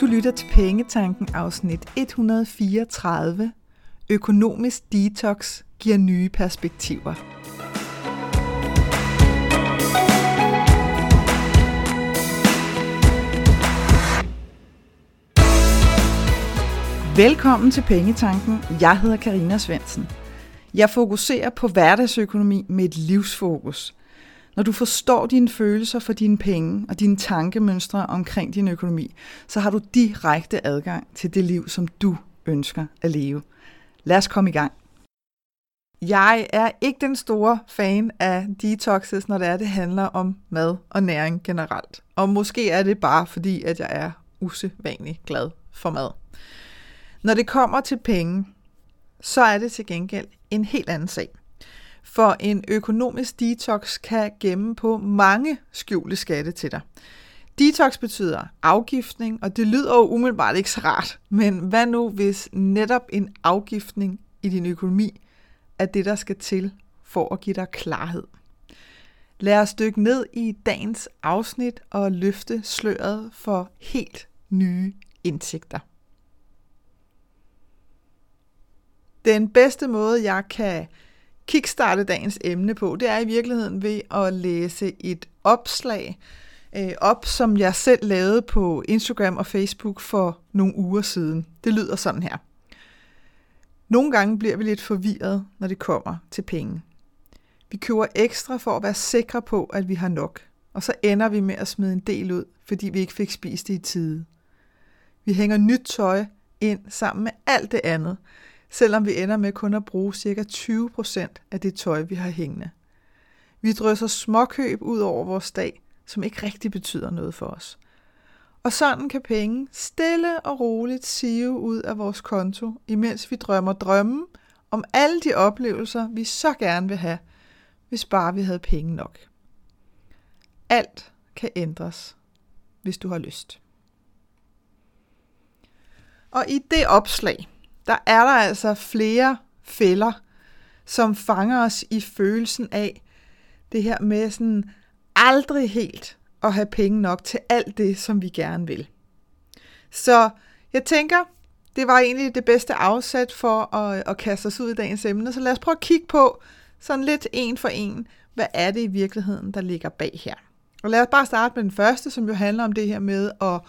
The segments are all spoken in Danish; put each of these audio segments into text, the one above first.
Du lytter til Pengetanken afsnit 134. Økonomisk detox giver nye perspektiver. Velkommen til Pengetanken. Jeg hedder Karina Svensen. Jeg fokuserer på hverdagsøkonomi med et livsfokus – når du forstår dine følelser for dine penge og dine tankemønstre omkring din økonomi, så har du direkte adgang til det liv, som du ønsker at leve. Lad os komme i gang. Jeg er ikke den store fan af detoxes, når det er, det handler om mad og næring generelt. Og måske er det bare fordi, at jeg er usædvanligt glad for mad. Når det kommer til penge, så er det til gengæld en helt anden sag. For en økonomisk detox kan gemme på mange skjulte skatte til dig. Detox betyder afgiftning, og det lyder jo umiddelbart ikke så rart. Men hvad nu, hvis netop en afgiftning i din økonomi er det, der skal til for at give dig klarhed? Lad os dykke ned i dagens afsnit og løfte sløret for helt nye indsigter. Den bedste måde, jeg kan kickstarte dagens emne på, det er i virkeligheden ved at læse et opslag øh, op, som jeg selv lavede på Instagram og Facebook for nogle uger siden. Det lyder sådan her. Nogle gange bliver vi lidt forvirret, når det kommer til penge. Vi køber ekstra for at være sikre på, at vi har nok, og så ender vi med at smide en del ud, fordi vi ikke fik spist det i tide. Vi hænger nyt tøj ind sammen med alt det andet, selvom vi ender med kun at bruge ca. 20% af det tøj, vi har hængende. Vi drysser småkøb ud over vores dag, som ikke rigtig betyder noget for os. Og sådan kan penge stille og roligt sive ud af vores konto, imens vi drømmer drømme om alle de oplevelser, vi så gerne vil have, hvis bare vi havde penge nok. Alt kan ændres, hvis du har lyst. Og i det opslag, der er der altså flere fælder, som fanger os i følelsen af det her med sådan aldrig helt at have penge nok til alt det, som vi gerne vil. Så jeg tænker, det var egentlig det bedste afsæt for at, at kaste os ud i dagens emne. Så lad os prøve at kigge på sådan lidt en for en, hvad er det i virkeligheden, der ligger bag her. Og lad os bare starte med den første, som jo handler om det her med at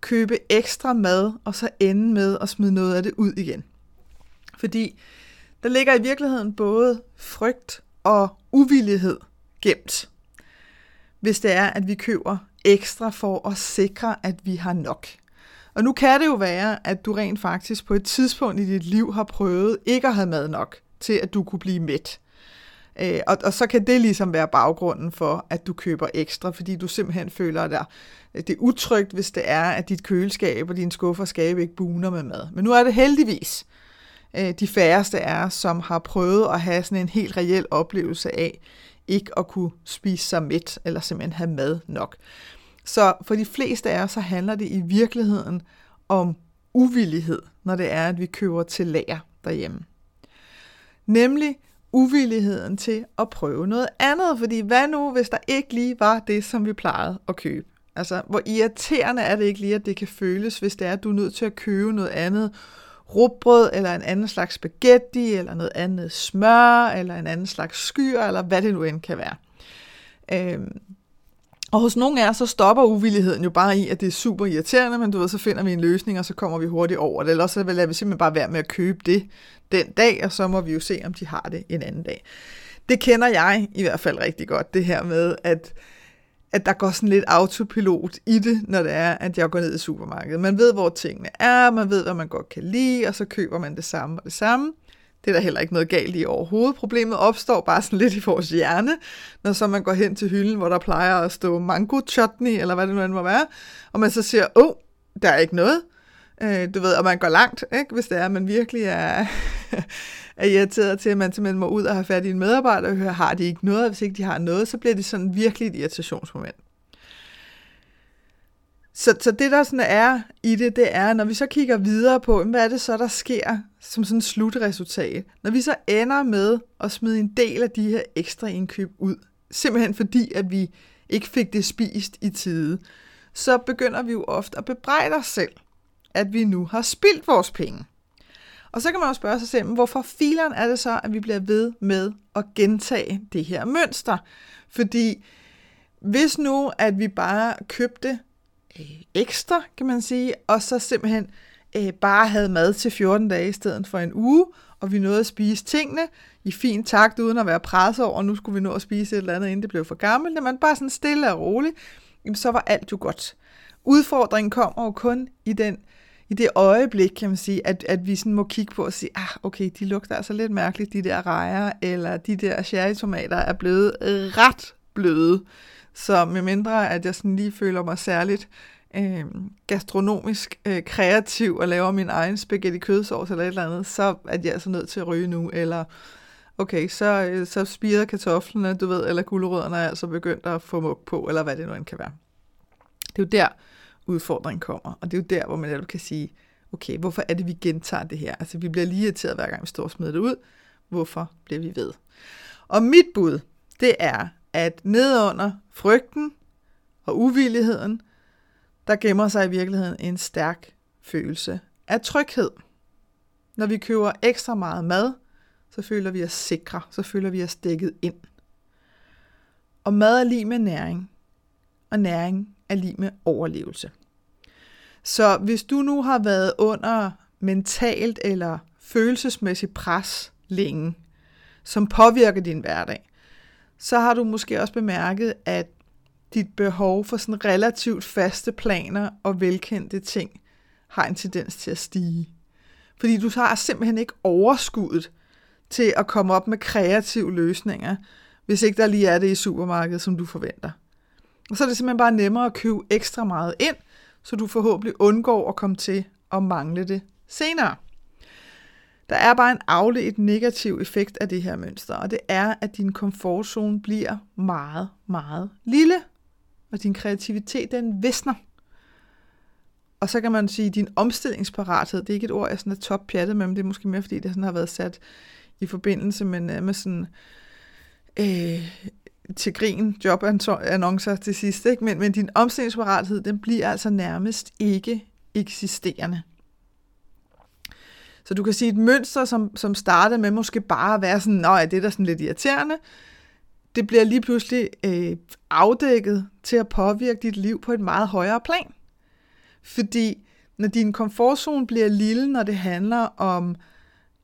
købe ekstra mad, og så ende med at smide noget af det ud igen. Fordi der ligger i virkeligheden både frygt og uvillighed gemt, hvis det er, at vi køber ekstra for at sikre, at vi har nok. Og nu kan det jo være, at du rent faktisk på et tidspunkt i dit liv har prøvet ikke at have mad nok til, at du kunne blive mæt. Øh, og, og så kan det ligesom være baggrunden for, at du køber ekstra, fordi du simpelthen føler, dig øh, det er utrygt, hvis det er, at dit køleskab og din skuffer skab ikke buner med mad. Men nu er det heldigvis øh, de færreste er, som har prøvet at have sådan en helt reel oplevelse af ikke at kunne spise sig mæt, eller simpelthen have mad nok. Så for de fleste af os, så handler det i virkeligheden om uvillighed, når det er, at vi køber til lager derhjemme. Nemlig uvilligheden til at prøve noget andet, fordi hvad nu, hvis der ikke lige var det, som vi plejede at købe? Altså, hvor irriterende er det ikke lige, at det kan føles, hvis det er, at du er nødt til at købe noget andet rugbrød, eller en anden slags spaghetti, eller noget andet smør, eller en anden slags skyr, eller hvad det nu end kan være. Øhm, og hos nogle af os, så stopper uvilligheden jo bare i, at det er super irriterende, men du ved, så finder vi en løsning, og så kommer vi hurtigt over det. Eller så lader vi simpelthen bare være med at købe det den dag, og så må vi jo se, om de har det en anden dag. Det kender jeg i hvert fald rigtig godt, det her med, at, at der går sådan lidt autopilot i det, når det er, at jeg går ned i supermarkedet. Man ved, hvor tingene er, man ved, hvad man godt kan lide, og så køber man det samme og det samme. Det er der heller ikke noget galt i overhovedet. Problemet opstår bare sådan lidt i vores hjerne, når så man går hen til hylden, hvor der plejer at stå mango chutney, eller hvad det nu end må være, og man så siger, åh, oh, der er ikke noget. Øh, du ved, og man går langt, ikke? hvis det er, at man virkelig er, er irriteret til, at man simpelthen må ud og have fat i en medarbejder og høre, har de ikke noget, og hvis ikke de har noget, så bliver det sådan virkelig et irritationsmoment. Så, så det, der sådan er i det, det er, når vi så kigger videre på, hvad er det så, der sker som sådan et slutresultat? Når vi så ender med at smide en del af de her ekstra indkøb ud, simpelthen fordi, at vi ikke fik det spist i tide, så begynder vi jo ofte at bebrejde os selv, at vi nu har spildt vores penge. Og så kan man jo spørge sig selv, hvorfor fileren er det så, at vi bliver ved med at gentage det her mønster? Fordi hvis nu, at vi bare købte øh, ekstra, kan man sige, og så simpelthen øh, bare havde mad til 14 dage i stedet for en uge, og vi nåede at spise tingene i fin takt, uden at være presset over, nu skulle vi nå at spise et eller andet, inden det blev for gammelt, når man bare sådan stille og roligt, jamen så var alt jo godt. Udfordringen kommer jo kun i den i det øjeblik, kan man sige, at, at vi sådan må kigge på og sige, ah, okay, de lugter altså lidt mærkeligt, de der rejer, eller de der cherrytomater er blevet ret bløde. Så med mindre, at jeg sådan lige føler mig særligt øh, gastronomisk øh, kreativ og laver min egen spaghetti kødsovs eller et eller andet, så er jeg altså nødt til at ryge nu, eller okay, så, øh, så spirer kartoflerne, du ved, eller gulerødderne er altså begyndt at få mug på, eller hvad det nu end kan være. Det er jo der, udfordring kommer, og det er jo der, hvor man netop kan sige, okay, hvorfor er det, vi gentager det her? Altså, vi bliver lige irriteret, hver gang vi står og smider det ud. Hvorfor bliver vi ved? Og mit bud, det er, at nedunder frygten og uvilligheden, der gemmer sig i virkeligheden en stærk følelse af tryghed. Når vi køber ekstra meget mad, så føler vi os sikre, så føler vi os dækket ind. Og mad er lige med næring, og næring er lige med overlevelse. Så hvis du nu har været under mentalt eller følelsesmæssigt pres længe, som påvirker din hverdag, så har du måske også bemærket, at dit behov for sådan relativt faste planer og velkendte ting har en tendens til at stige. Fordi du har simpelthen ikke overskuddet til at komme op med kreative løsninger, hvis ikke der lige er det i supermarkedet, som du forventer. Og så er det simpelthen bare nemmere at købe ekstra meget ind, så du forhåbentlig undgår at komme til at mangle det senere. Der er bare en afledt negativ effekt af det her mønster, og det er, at din komfortzone bliver meget, meget lille, og din kreativitet den visner. Og så kan man sige, at din omstillingsparathed, det er ikke et ord, jeg sådan er top pjattet med, men det er måske mere, fordi det sådan har været sat i forbindelse med, med sådan, øh, til grin jobannoncer til sidst, ikke? Men, men din omstillingsparathed, den bliver altså nærmest ikke eksisterende. Så du kan sige, et mønster, som, som startede med måske bare at være sådan, nå ja, det er da sådan lidt irriterende, det bliver lige pludselig øh, afdækket til at påvirke dit liv på et meget højere plan. Fordi når din komfortzone bliver lille, når det handler om,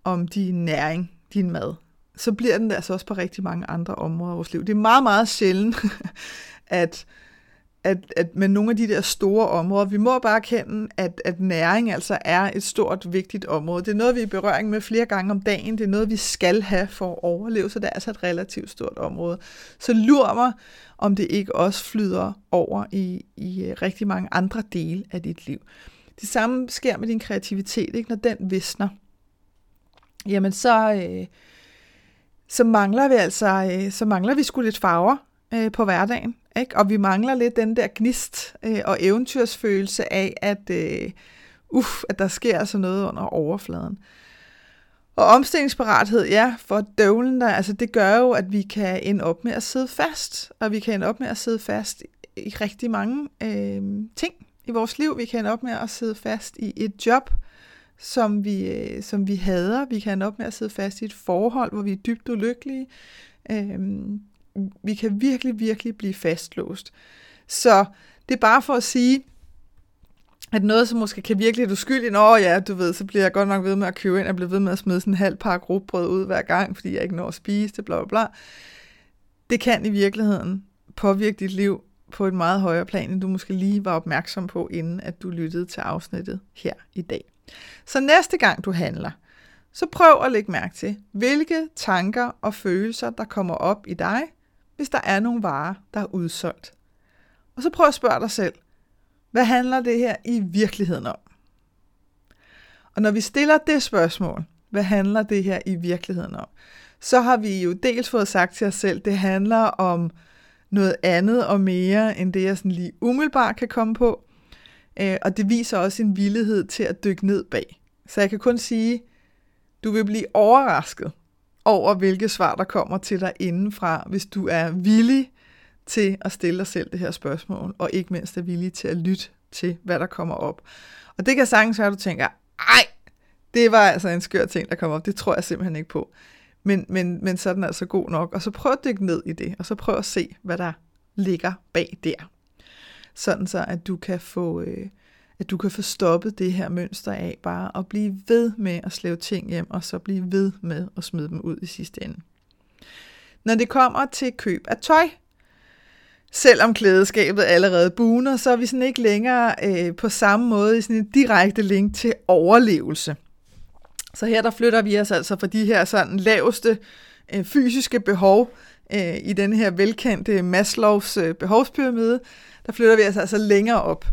om din næring, din mad, så bliver den altså også på rigtig mange andre områder af vores liv. Det er meget, meget sjældent, at, at, at med nogle af de der store områder, vi må bare kende, at, at næring altså er et stort, vigtigt område. Det er noget, vi er i berøring med flere gange om dagen. Det er noget, vi skal have for at overleve, så det er altså et relativt stort område. Så lur mig, om det ikke også flyder over i, i øh, rigtig mange andre dele af dit liv. Det samme sker med din kreativitet, ikke? når den visner. Jamen så... Øh, så mangler vi altså, øh, så mangler vi sgu lidt farver øh, på hverdagen. Ikke? Og vi mangler lidt den der gnist øh, og eventyrsfølelse af, at, øh, uff, at der sker altså noget under overfladen. Og omstillingsparathed, ja, for døvlen der, altså det gør jo, at vi kan ende op med at sidde fast, og vi kan ende op med at sidde fast i, rigtig mange øh, ting i vores liv. Vi kan ende op med at sidde fast i et job, som vi, øh, som vi hader. Vi kan op med at sidde fast i et forhold, hvor vi er dybt ulykkelige. Øh, vi kan virkelig, virkelig blive fastlåst. Så det er bare for at sige, at noget, som måske kan virke lidt uskyldigt, nå ja, du ved, så bliver jeg godt nok ved med at købe ind, og bliver ved med at smide sådan en halv pakke rugbrød ud hver gang, fordi jeg ikke når at spise det, bla bla bla. Det kan i virkeligheden påvirke dit liv på et meget højere plan, end du måske lige var opmærksom på, inden at du lyttede til afsnittet her i dag. Så næste gang du handler, så prøv at lægge mærke til, hvilke tanker og følelser, der kommer op i dig, hvis der er nogle varer, der er udsolgt. Og så prøv at spørge dig selv, hvad handler det her i virkeligheden om? Og når vi stiller det spørgsmål, hvad handler det her i virkeligheden om? Så har vi jo dels fået sagt til os selv, det handler om noget andet og mere, end det jeg sådan lige umiddelbart kan komme på. Øh, og det viser også en villighed til at dykke ned bag. Så jeg kan kun sige, du vil blive overrasket over, hvilke svar, der kommer til dig indenfra, hvis du er villig til at stille dig selv det her spørgsmål, og ikke mindst er villig til at lytte til, hvad der kommer op. Og det kan sagtens være, at du tænker, ej, det var altså en skør ting, der kom op. Det tror jeg simpelthen ikke på. Men, men, men så er den altså god nok. Og så prøv at dykke ned i det, og så prøv at se, hvad der ligger bag der. Sådan så, at du kan få... Øh, at du kan få stoppet det her mønster af bare at blive ved med at slæve ting hjem, og så blive ved med at smide dem ud i sidste ende. Når det kommer til køb af tøj, selvom klædeskabet allerede buner, så er vi sådan ikke længere øh, på samme måde i sådan en direkte link til overlevelse. Så her der flytter vi os altså fra de her sådan laveste øh, fysiske behov øh, i den her velkendte Maslows øh, behovspyramide, der flytter vi os altså længere op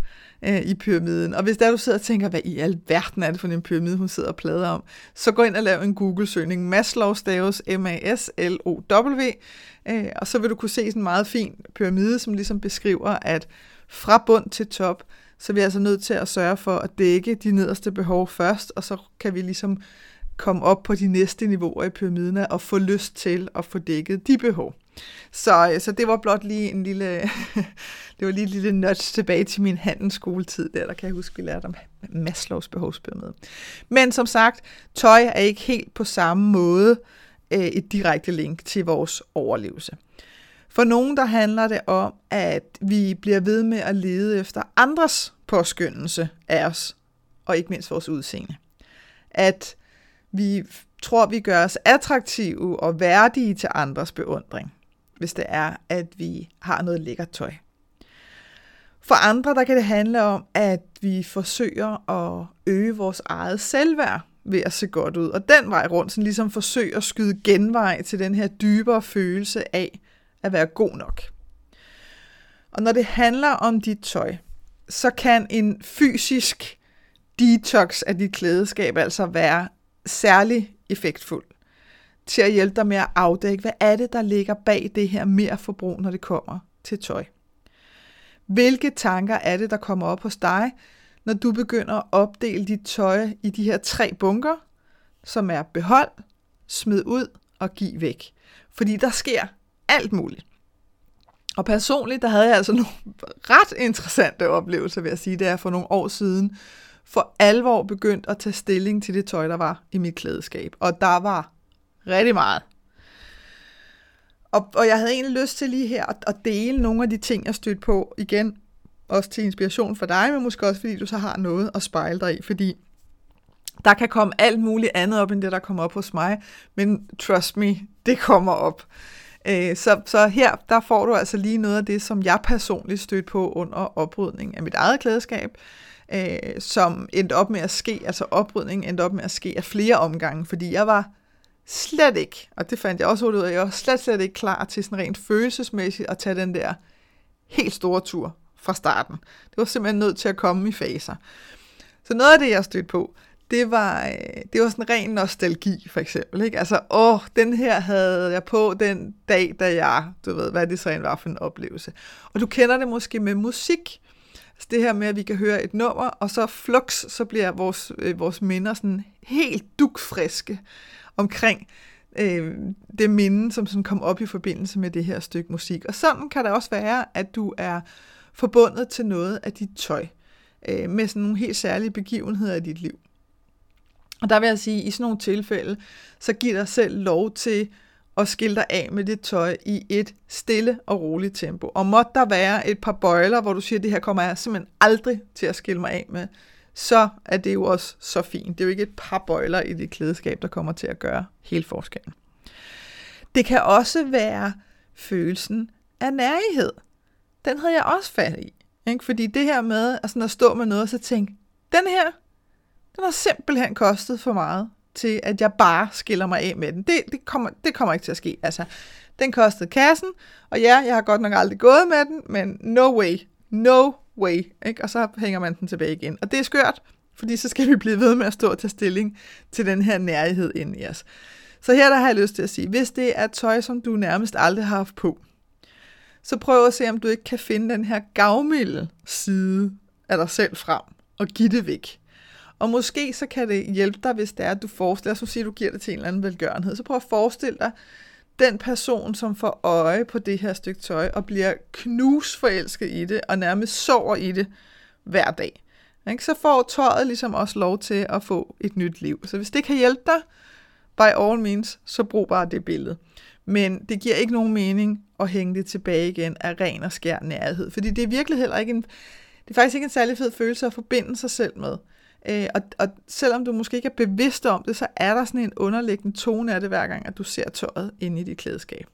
øh, i pyramiden. Og hvis der du sidder og tænker, hvad i alverden er det for en pyramide, hun sidder og plader om, så gå ind og lav en Google-søgning. Maslow staves M-A-S-L-O-W, øh, og så vil du kunne se sådan en meget fin pyramide, som ligesom beskriver, at fra bund til top, så er vi altså nødt til at sørge for at dække de nederste behov først, og så kan vi ligesom komme op på de næste niveauer i pyramiden og få lyst til at få dækket de behov. Så, øh, så det var blot lige en lille, det var lige en lille nudge tilbage til min handelsskoletid der, der kan jeg huske, vi lærte om Maslows behovspyramide. Men som sagt, tøj er ikke helt på samme måde øh, et direkte link til vores overlevelse. For nogen, der handler det om, at vi bliver ved med at lede efter andres påskyndelse af os, og ikke mindst vores udseende. At vi tror, vi gør os attraktive og værdige til andres beundring, hvis det er, at vi har noget lækkert tøj. For andre, der kan det handle om, at vi forsøger at øge vores eget selvværd ved at se godt ud, og den vej rundt, sådan ligesom forsøger at skyde genvej til den her dybere følelse af at være god nok. Og når det handler om dit tøj, så kan en fysisk detox af dit klædeskab altså være særlig effektfuld til at hjælpe dig med at afdække, hvad er det, der ligger bag det her mere forbrug, når det kommer til tøj. Hvilke tanker er det, der kommer op hos dig, når du begynder at opdele dit tøj i de her tre bunker, som er behold, smid ud og giv væk. Fordi der sker alt muligt. Og personligt, der havde jeg altså nogle ret interessante oplevelser, vil jeg sige, det er for nogle år siden, for alvor begyndt at tage stilling til det tøj, der var i mit klædeskab. Og der var rigtig meget. Og, og jeg havde egentlig lyst til lige her at, at dele nogle af de ting, jeg stødte på igen, også til inspiration for dig, men måske også fordi du så har noget at spejle dig i, fordi der kan komme alt muligt andet op, end det, der kommer op hos mig, men trust me, det kommer op. Øh, så, så her, der får du altså lige noget af det, som jeg personligt stødte på under oprydning af mit eget klædeskab, øh, som endte op med at ske, altså oprydning endte op med at ske af flere omgange, fordi jeg var slet ikke, og det fandt jeg også ud af, jeg var slet, slet ikke klar til sådan rent følelsesmæssigt at tage den der helt store tur fra starten. Det var simpelthen nødt til at komme i faser. Så noget af det, jeg stødte på, det var, øh, det var sådan ren nostalgi, for eksempel. Ikke? Altså, åh, den her havde jeg på den dag, da jeg, du ved, hvad det så end var for en oplevelse. Og du kender det måske med musik. Altså det her med, at vi kan høre et nummer, og så flux, så bliver vores, øh, vores minder sådan helt dukfriske omkring øh, det minde, som sådan kom op i forbindelse med det her stykke musik. Og sådan kan det også være, at du er forbundet til noget af dit tøj, øh, med sådan nogle helt særlige begivenheder i dit liv. Og der vil jeg sige, at i sådan nogle tilfælde, så giv dig selv lov til at skille dig af med dit tøj i et stille og roligt tempo. Og måtte der være et par bøjler, hvor du siger, at det her kommer jeg simpelthen aldrig til at skille mig af med, så er det jo også så fint. Det er jo ikke et par bøjler i dit klædeskab, der kommer til at gøre hele forskellen. Det kan også være følelsen af nærighed. Den havde jeg også fat i. Ikke? Fordi det her med altså, at stå med noget og så tænke, den her, den har simpelthen kostet for meget til, at jeg bare skiller mig af med den. Det, det, kommer, det kommer ikke til at ske. Altså, den kostede kassen, og ja, jeg har godt nok aldrig gået med den, men no way, no way. Ikke? Og så hænger man den tilbage igen. Og det er skørt, fordi så skal vi blive ved med at stå og tage stilling til den her nærhed ind i os. Så her der har jeg lyst til at sige, hvis det er tøj, som du nærmest aldrig har haft på, så prøv at se, om du ikke kan finde den her gavmilde side af dig selv frem og give det væk. Og måske så kan det hjælpe dig, hvis det er, at du forestiller, så siger, at du giver det til en eller anden velgørenhed. Så prøv at forestille dig den person, som får øje på det her stykke tøj, og bliver knusforelsket i det, og nærmest sover i det hver dag, ikke? så får tøjet ligesom også lov til at få et nyt liv. Så hvis det kan hjælpe dig, by all means, så brug bare det billede. Men det giver ikke nogen mening at hænge det tilbage igen af ren og skær nærhed, fordi det er virkelig heller ikke en, det er faktisk ikke en særlig fed følelse at forbinde sig selv med. Øh, og, og selvom du måske ikke er bevidst om det, så er der sådan en underliggende tone af det, hver gang, at du ser tøjet inde i dit klædeskab.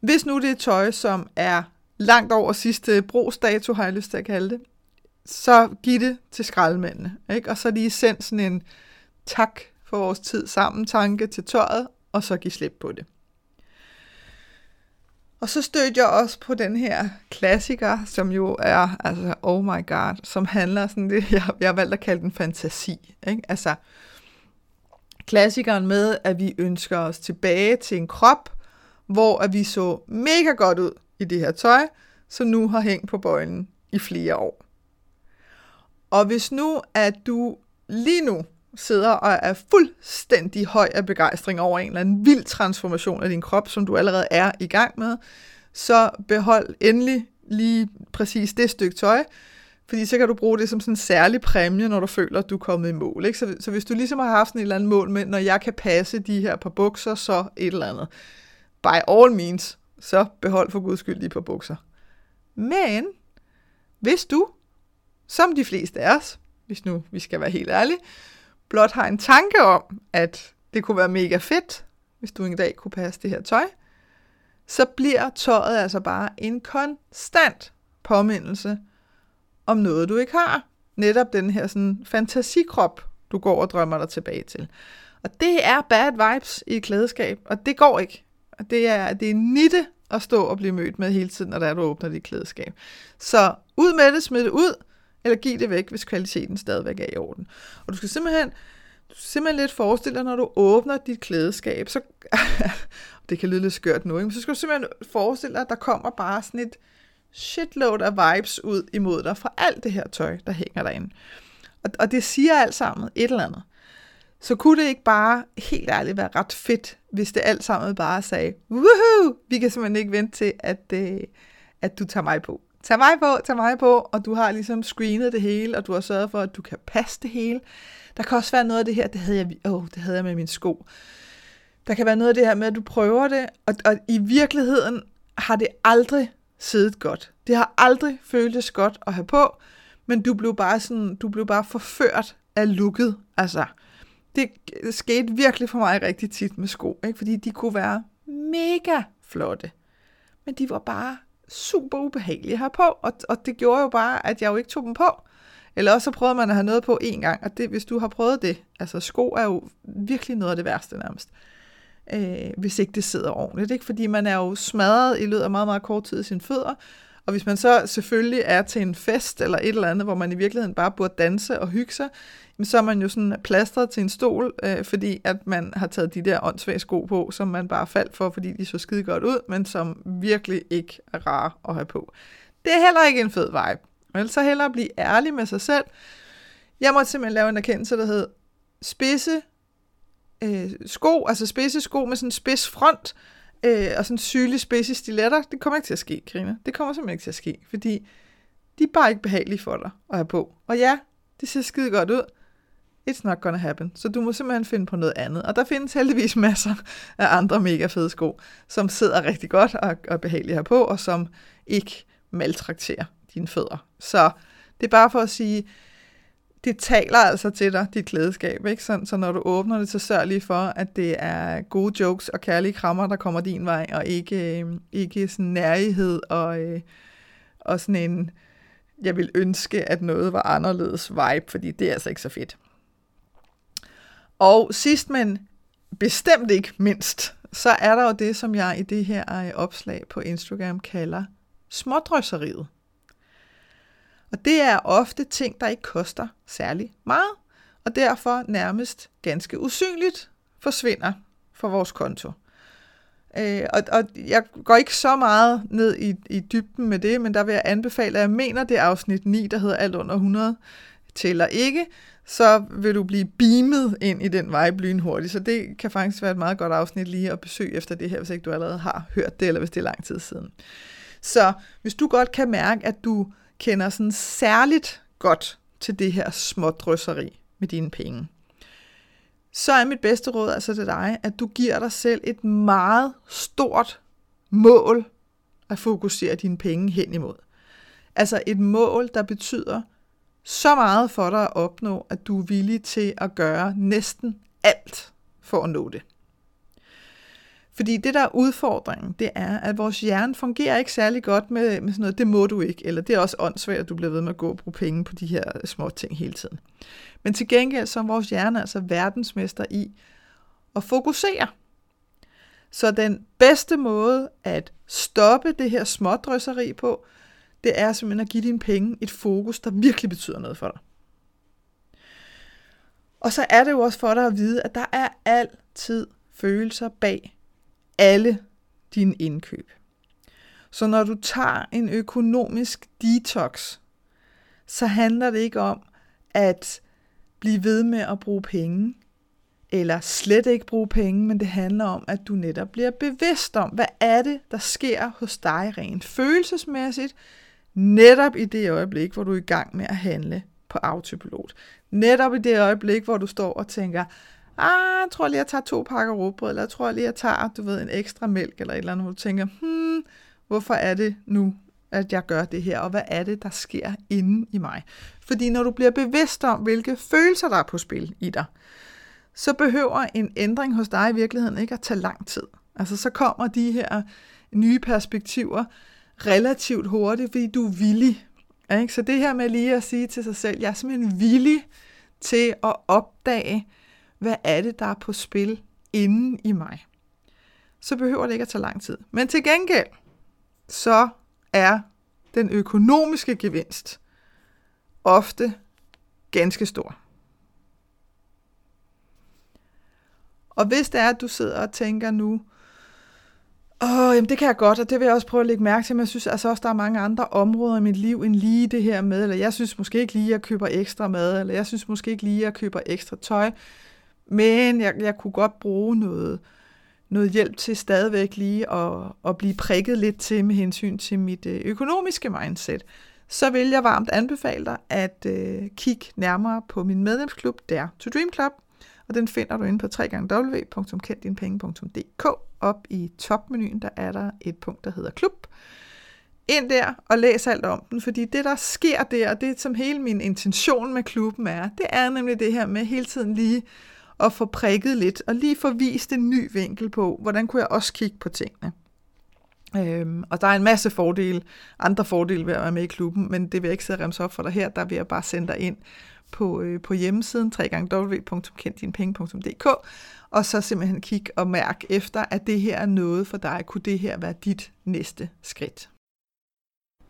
Hvis nu det er tøj, som er langt over sidste brugsdato, har jeg lyst til at kalde det, så giv det til skraldemændene. Ikke? Og så lige send sådan en tak for vores tid sammen tanke til tøjet, og så giv slip på det. Og så stødte jeg også på den her klassiker, som jo er, altså, oh my god, som handler sådan det, jeg, jeg har valgt at kalde den fantasi. Ikke? Altså, klassikeren med, at vi ønsker os tilbage til en krop, hvor at vi så mega godt ud i det her tøj, som nu har hængt på bøjlen i flere år. Og hvis nu, at du lige nu sidder og er fuldstændig høj af begejstring over en eller anden vild transformation af din krop, som du allerede er i gang med, så behold endelig lige præcis det stykke tøj, fordi så kan du bruge det som sådan en særlig præmie, når du føler, at du er kommet i mål. Ikke? Så, så hvis du ligesom har haft sådan et eller andet mål med, når jeg kan passe de her par bukser, så et eller andet. By all means, så behold for guds skyld de par bukser. Men hvis du, som de fleste af os, hvis nu vi skal være helt ærlige, blot har en tanke om, at det kunne være mega fedt, hvis du en dag kunne passe det her tøj, så bliver tøjet altså bare en konstant påmindelse om noget, du ikke har. Netop den her sådan, fantasikrop, du går og drømmer dig tilbage til. Og det er bad vibes i et klædeskab, og det går ikke. Og det er, det er nitte at stå og blive mødt med hele tiden, når der er, du åbner dit klædeskab. Så ud med det, smid det ud, eller giv det væk, hvis kvaliteten stadigvæk er i orden. Og du skal simpelthen, du skal simpelthen lidt forestille dig, når du åbner dit klædeskab, så, det kan lyde lidt skørt nu, ikke? men så skal du simpelthen forestille dig, at der kommer bare sådan et shitload af vibes ud imod dig fra alt det her tøj, der hænger derinde. Og, og det siger alt sammen et eller andet. Så kunne det ikke bare helt ærligt være ret fedt, hvis det alt sammen bare sagde, woohoo, vi kan simpelthen ikke vente til, at, øh, at du tager mig på tag mig på, tag mig på, og du har ligesom screenet det hele, og du har sørget for, at du kan passe det hele. Der kan også være noget af det her, det havde jeg, oh, det havde jeg med min sko. Der kan være noget af det her med, at du prøver det, og, og i virkeligheden har det aldrig siddet godt. Det har aldrig føltes godt at have på, men du blev bare sådan, du blev bare forført af looket. Altså, det skete virkelig for mig rigtig tit med sko, ikke? fordi de kunne være mega flotte, men de var bare super ubehagelige at have på, og, og det gjorde jo bare, at jeg jo ikke tog dem på. Eller også så prøvede man at have noget på en gang, og det, hvis du har prøvet det, altså sko er jo virkelig noget af det værste nærmest, øh, hvis ikke det sidder ordentligt, ikke? fordi man er jo smadret i løbet af meget, meget kort tid i sine fødder, og hvis man så selvfølgelig er til en fest eller et eller andet, hvor man i virkeligheden bare burde danse og hygge sig, så er man jo sådan plastret til en stol, øh, fordi at man har taget de der åndssvage sko på, som man bare faldt for, fordi de så skide godt ud, men som virkelig ikke er rare at have på. Det er heller ikke en fed vibe. Men så hellere blive ærlig med sig selv. Jeg måtte simpelthen lave en erkendelse, der hed spidse øh, sko, altså spidse sko med sådan en spids front, øh, og sådan sygelig spidse stiletter. Det kommer ikke til at ske, Karina. Det kommer simpelthen ikke til at ske, fordi de er bare ikke behagelige for dig at have på. Og ja, det ser skide godt ud, It's not gonna happen. Så du må simpelthen finde på noget andet. Og der findes heldigvis masser af andre mega fede sko, som sidder rigtig godt og og behagelige her på, og som ikke maltrakterer dine fødder. Så det er bare for at sige, det taler altså til dig, dit klædeskab. Ikke? Så, så når du åbner det, så sørg lige for, at det er gode jokes og kærlige krammer, der kommer din vej, og ikke, øh, ikke sådan nærighed og, øh, og sådan en, jeg vil ønske, at noget var anderledes vibe, fordi det er altså ikke så fedt. Og sidst, men bestemt ikke mindst, så er der jo det, som jeg i det her øh, opslag på Instagram kalder smådrøsseriet. Og det er ofte ting, der ikke koster særlig meget, og derfor nærmest ganske usynligt forsvinder fra vores konto. Øh, og, og jeg går ikke så meget ned i, i dybden med det, men der vil jeg anbefale, at jeg mener det afsnit 9, der hedder Alt under 100, tæller ikke, så vil du blive beamet ind i den vej lynhurtigt. Så det kan faktisk være et meget godt afsnit lige at besøge efter det her, hvis ikke du allerede har hørt det, eller hvis det er lang tid siden. Så hvis du godt kan mærke, at du kender sådan særligt godt til det her smådrysseri med dine penge, så er mit bedste råd altså til dig, at du giver dig selv et meget stort mål at fokusere dine penge hen imod. Altså et mål, der betyder så meget for dig at opnå, at du er villig til at gøre næsten alt for at nå det. Fordi det, der er udfordringen, det er, at vores hjerne fungerer ikke særlig godt med, med sådan noget, det må du ikke, eller det er også åndssvagt, at du bliver ved med at gå og bruge penge på de her små ting hele tiden. Men til gengæld så er vores hjerne altså verdensmester i at fokusere. Så den bedste måde at stoppe det her smådrøsseri på, det er simpelthen at give dine penge et fokus, der virkelig betyder noget for dig. Og så er det jo også for dig at vide, at der er altid følelser bag alle dine indkøb. Så når du tager en økonomisk detox, så handler det ikke om at blive ved med at bruge penge, eller slet ikke bruge penge, men det handler om, at du netop bliver bevidst om, hvad er det, der sker hos dig rent følelsesmæssigt, netop i det øjeblik, hvor du er i gang med at handle på autopilot. Netop i det øjeblik, hvor du står og tænker, ah, jeg tror lige, jeg tager to pakker råbrød, eller jeg tror lige, jeg tager, du ved, en ekstra mælk, eller et eller andet, hvor du tænker, hmm, hvorfor er det nu, at jeg gør det her, og hvad er det, der sker inde i mig? Fordi når du bliver bevidst om, hvilke følelser, der er på spil i dig, så behøver en ændring hos dig i virkeligheden ikke at tage lang tid. Altså så kommer de her nye perspektiver relativt hurtigt, fordi du er villig. Ikke? Så det her med lige at sige til sig selv, jeg er simpelthen villig til at opdage, hvad er det, der er på spil inden i mig. Så behøver det ikke at tage lang tid. Men til gengæld, så er den økonomiske gevinst ofte ganske stor. Og hvis det er, at du sidder og tænker nu, Åh, jamen det kan jeg godt, og det vil jeg også prøve at lægge mærke til, men jeg synes altså også, der er mange andre områder i mit liv end lige det her med, eller jeg synes måske ikke lige, at jeg køber ekstra mad, eller jeg synes måske ikke lige, at jeg køber ekstra tøj, men jeg, jeg kunne godt bruge noget, noget hjælp til stadigvæk lige at, at blive prikket lidt til med hensyn til mit øh, økonomiske mindset, så vil jeg varmt anbefale dig at øh, kigge nærmere på min medlemsklub, der To Dream Club, og den finder du inde på www.kenddinepenge.dk. Op i topmenuen, der er der et punkt, der hedder klub. Ind der og læs alt om den, fordi det, der sker der, og det som hele min intention med klubben er, det er nemlig det her med hele tiden lige at få prikket lidt, og lige få vist en ny vinkel på, hvordan kunne jeg også kigge på tingene. Øhm, og der er en masse fordele, andre fordele ved at være med i klubben, men det vil jeg ikke sidde og remse op for dig her, der vil jeg bare sende dig ind på, øh, på hjemmesiden www.kenddinepenge.dk og så simpelthen kigge og mærke efter, at det her er noget for dig. Kunne det her være dit næste skridt?